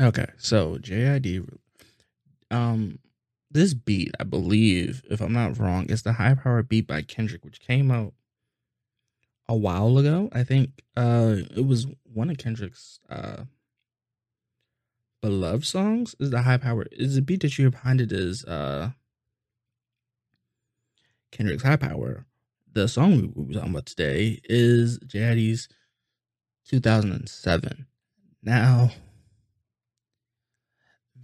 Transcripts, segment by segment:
Okay, so JID, um, this beat, I believe, if I'm not wrong, is the High Power beat by Kendrick, which came out a while ago. I think uh it was one of Kendrick's uh beloved songs. Is the High Power is the beat that you hear behind it is uh Kendrick's High Power. The song we were talking about today is JID's 2007. Now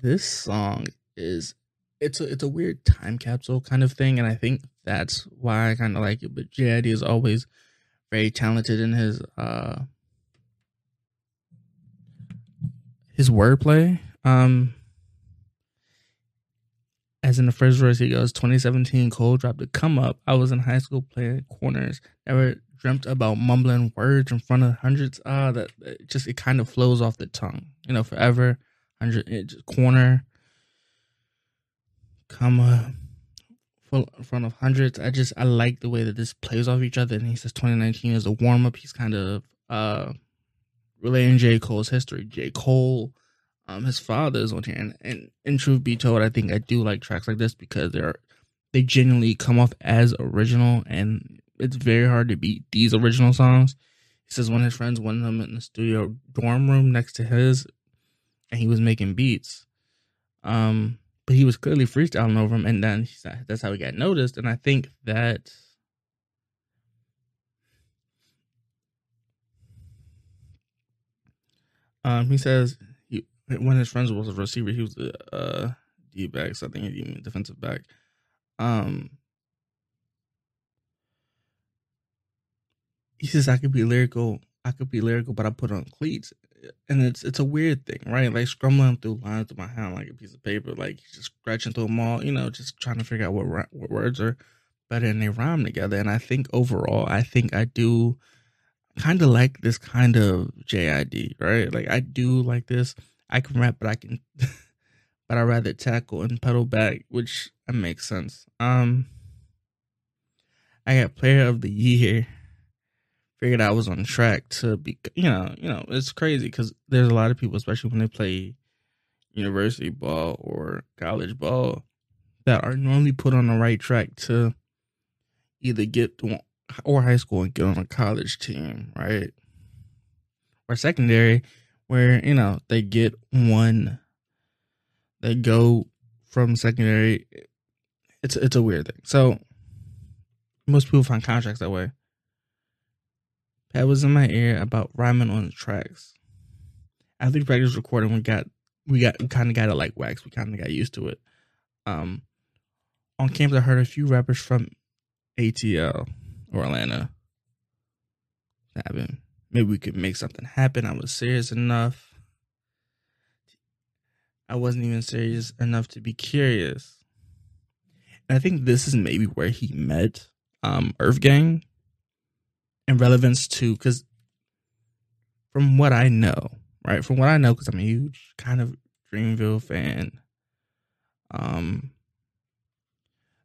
this song is it's a it's a weird time capsule kind of thing, and I think that's why I kind of like it. But JID is always very talented in his uh his wordplay. Um, as in the first verse, he goes, "2017 Cole dropped a come up. I was in high school playing corners. Never dreamt about mumbling words in front of hundreds. Ah, that it just it kind of flows off the tongue. You know, forever." Hundred corner, comma, full front of hundreds. I just I like the way that this plays off each other. And he says 2019 is a warm up. He's kind of uh relaying J Cole's history. J Cole, um, his father is on here, and, and in truth be told, I think I do like tracks like this because they're they genuinely come off as original, and it's very hard to beat these original songs. He says one of his friends wanted him in the studio dorm room next to his and he was making beats. Um, but he was clearly freestyling over him, and then that's how he got noticed. And I think that um, he says he, his friends was a receiver. He was a D back, so I think he defensive back. Um, he says I could be lyrical. I could be lyrical, but I put on cleats and it's it's a weird thing, right? Like scrambling through lines of my hand like a piece of paper, like just scratching through them all, you know, just trying to figure out what what words are better and they rhyme together. And I think overall, I think I do kind of like this kind of JID, right? Like I do like this. I can rap, but I can, but I rather tackle and pedal back, which makes sense. Um, I got Player of the Year figured I was on track to be, you know, you know, it's crazy because there's a lot of people, especially when they play university ball or college ball, that are normally put on the right track to either get to or high school and get on a college team, right? Or secondary, where you know they get one, they go from secondary. It's it's a weird thing. So most people find contracts that way. That was in my ear about rhyming on the tracks. After we practice recording, we got we got we kind of got it like wax. We kind of got used to it. Um, on campus, I heard a few rappers from ATL or Atlanta. Happen. Maybe we could make something happen. I was serious enough. I wasn't even serious enough to be curious. And I think this is maybe where he met um Earth Gang and relevance to because from what I know, right? From what I know, because I'm a huge kind of Dreamville fan. Um,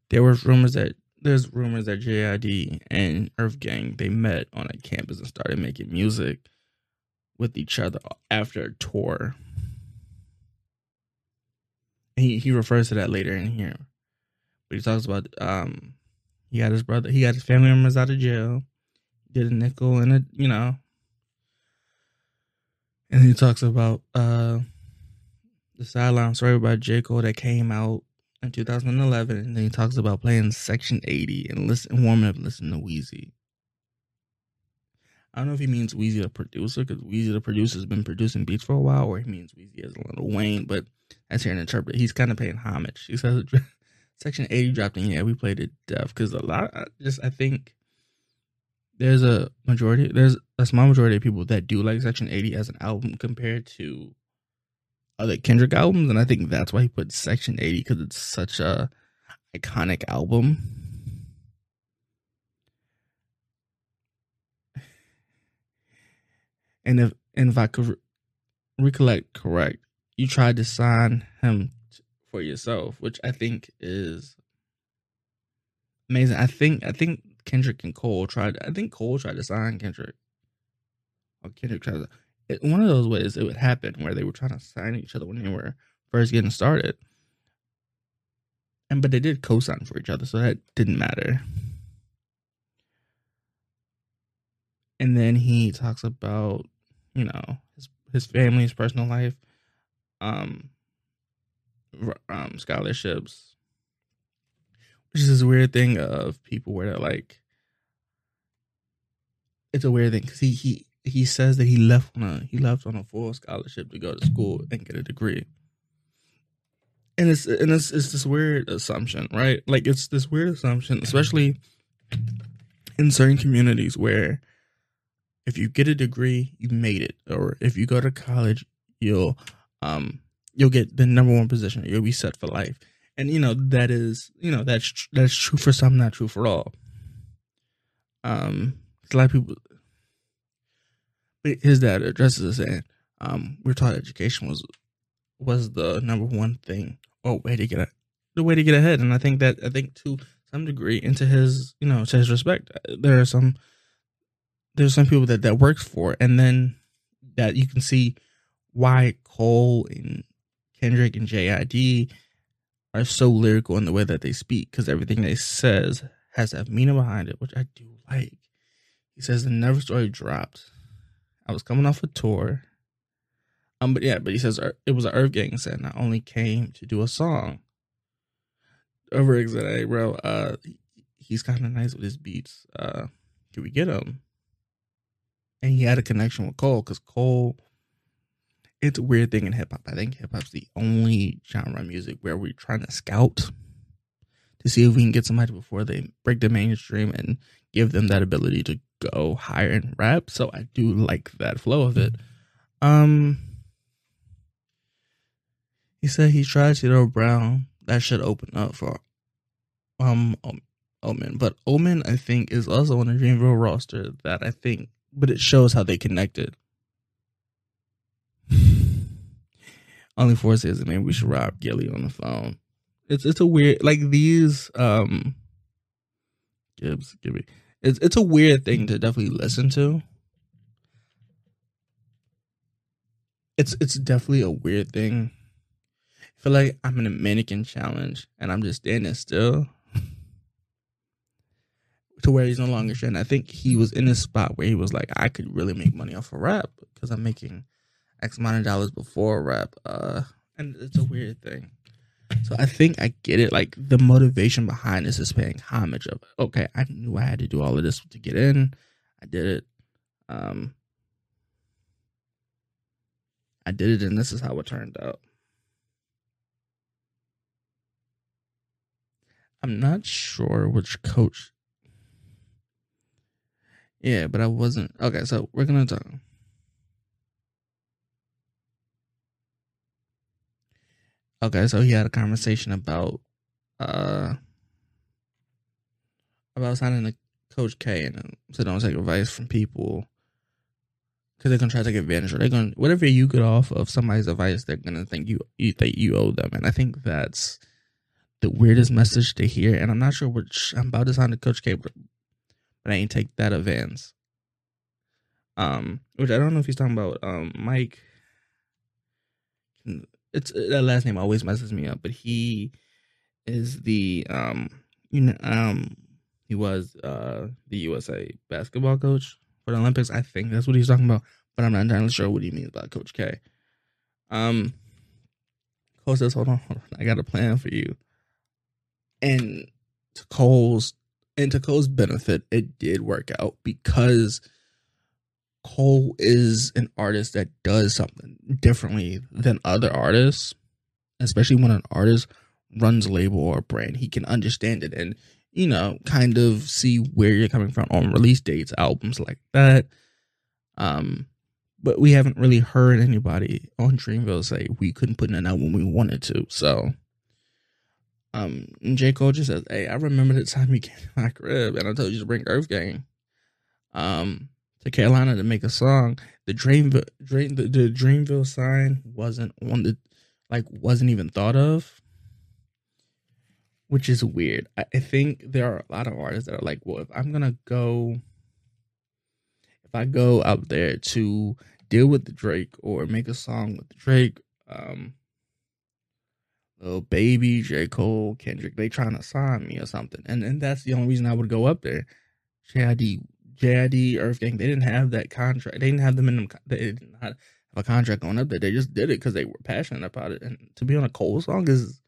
there was rumors that there's rumors that JID and Earth Gang they met on a campus and started making music with each other after a tour. He he refers to that later in here, but he talks about um he got his brother, he got his family members out of jail did a nickel and a you know and he talks about uh the sideline story about J. Cole that came out in 2011 and then he talks about playing section 80 and listen warming up listening to Weezy. I don't know if he means Wheezy the producer because Wheezy the producer has been producing beats for a while, or he means Weezy as a Lil Wayne, but that's here an interpret. He's kind of paying homage. He says Section 80 dropped in, yeah, we played it deaf because a lot, just I think there's a majority there's a small majority of people that do like Section 80 as an album compared to other Kendrick albums, and I think that's why he put Section 80 because it's such a iconic album. And if and if I could recollect correct, you tried to sign him for yourself, which I think is amazing. I think I think Kendrick and Cole tried. I think Cole tried to sign Kendrick, or Kendrick tried to. It, one of those ways it would happen where they were trying to sign each other when they were first getting started, and but they did co-sign for each other, so that didn't matter. And then he talks about you know his his family, his personal life, um, um, scholarships, which is this weird thing of people where they're like, it's a weird thing because he he he says that he left on a he left on a full scholarship to go to school and get a degree. And it's and it's it's this weird assumption, right? Like it's this weird assumption, especially in certain communities where if you get a degree, you made it. Or if you go to college, you'll um you'll get the number one position. You'll be set for life. And you know that is you know that's that's true for some, not true for all. Um, a lot of people. His dad addresses it saying, um, "We're taught education was was the number one thing or way to get a, the way to get ahead." And I think that I think to some degree, into his you know to his respect, there are some there's some people that that works for, and then that you can see why Cole and Kendrick and JID are so lyrical in the way that they speak because everything they says has a meaning behind it, which I do like. He says the Never story dropped. I was coming off a tour. Um, but yeah, but he says it was an Earth Gang set, and I only came to do a song. Over exit, bro. Uh, he's kind of nice with his beats. Uh, can we get him? and he had a connection with Cole because Cole. It's a weird thing in hip hop. I think hip hop's the only genre of music where we're trying to scout to see if we can get somebody before they break the mainstream and give them that ability to go higher in rap. So I do like that flow of it. Um, he said he tried to throw Brown. That should open up for um Omen, but Omen I think is also on the Dreamville roster that I think but it shows how they connected. Only four says maybe we should rob Gillie on the phone. It's it's a weird like these um Gibbs Gibby. It's it's a weird thing to definitely listen to. It's it's definitely a weird thing. I feel like I'm in a mannequin challenge and I'm just standing still to where he's no longer sharing. I think he was in this spot where he was like, I could really make money off of rap because I'm making X amount of dollars before rap. Uh, and it's a weird thing. So I think I get it. Like the motivation behind this is paying homage of okay, I knew I had to do all of this to get in. I did it. Um I did it and this is how it turned out. I'm not sure which coach yeah, but I wasn't. Okay, so we're gonna talk. Okay, so he had a conversation about uh about signing to Coach K and so don't take advice from people because they're gonna try to take advantage or they're gonna whatever you get off of somebody's advice, they're gonna think you you think you owe them, and I think that's the weirdest message to hear. And I'm not sure which I'm about to sign to Coach K, but but I ain't take that advance. Um, which I don't know if he's talking about um Mike. It's that last name always messes me up, but he is the um you know um he was uh the USA basketball coach for the Olympics. I think that's what he's talking about, but I'm not entirely sure what he means by Coach K. Um, Cole says, "Hold on, hold on, I got a plan for you." And to Cole's and to Cole's benefit, it did work out because Cole is an artist that does something differently than other artists, especially when an artist runs a label or a brand. He can understand it, and you know, kind of see where you're coming from on release dates, albums like that. Um, but we haven't really heard anybody on Dreamville say we couldn't put it out when we wanted to. So, um, J. Cole just says, Hey, I remember the time you came to my crib and I told you to bring Earth Gang um, to Carolina to make a song. The Dreamville, Dream, the, the Dreamville sign wasn't on the, like, wasn't even thought of, which is weird. I, I think there are a lot of artists that are like, well, if I'm to go, if I go out there to deal with the Drake or make a song with the Drake, um, Lil Baby, J. Cole, Kendrick, they trying to sign me or something. And and that's the only reason I would go up there. JID, JID, Earth Gang, they didn't have that contract. They didn't have the minimum, they didn't have a contract going up there. They just did it because they were passionate about it. And to be on a Cole song is,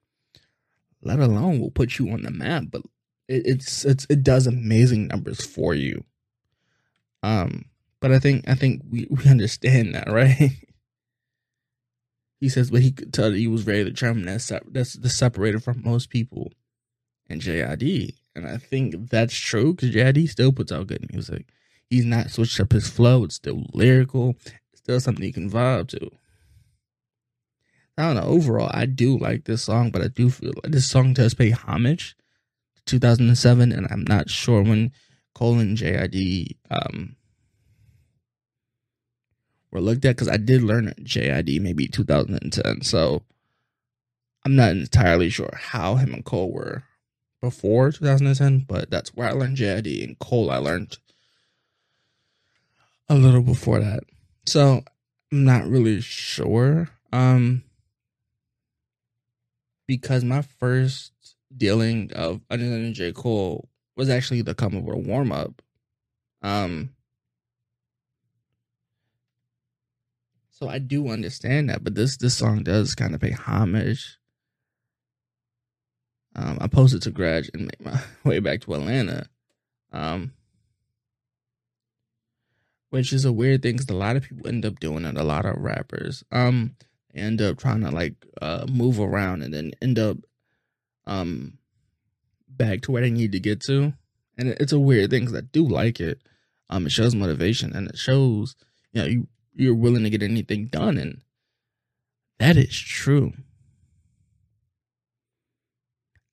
let alone will put you on the map, but it, it's, it's, it does amazing numbers for you. Um, but I think, I think we, we understand that, right? He says, but he could tell that he was very determined. That's that's the separated from most people and JID, and I think that's true because JID still puts out good music. He's not switched up his flow. It's still lyrical. It's still something you can vibe to. I don't know. Overall, I do like this song, but I do feel like this song does pay homage to 2007, and I'm not sure when Cole and JID um, were looked at because I did learn JID maybe 2010. So I'm not entirely sure how him and Cole were before 2010, but that's where I learned JID and Cole I learned a little before that. So I'm not really sure. Um because my first dealing of understanding J. Cole was actually the come over warm up. Um So I do understand that, but this this song does kind of pay homage. Um, I posted to Grudge and make my way back to Atlanta, um, which is a weird thing because a lot of people end up doing it. A lot of rappers um end up trying to like uh, move around and then end up um back to where they need to get to, and it's a weird thing because I do like it. Um, it shows motivation and it shows you know you you're willing to get anything done and that is true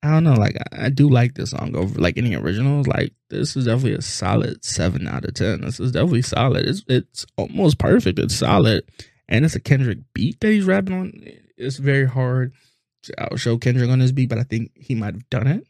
i don't know like I, I, do like this song over like any originals like this is definitely a solid 7 out of 10 this is definitely solid. It's it's almost perfect. It's solid. And it's a kendrick beat that he's rapping on. It's very hard to show kendrick on this beat but i think he might have done it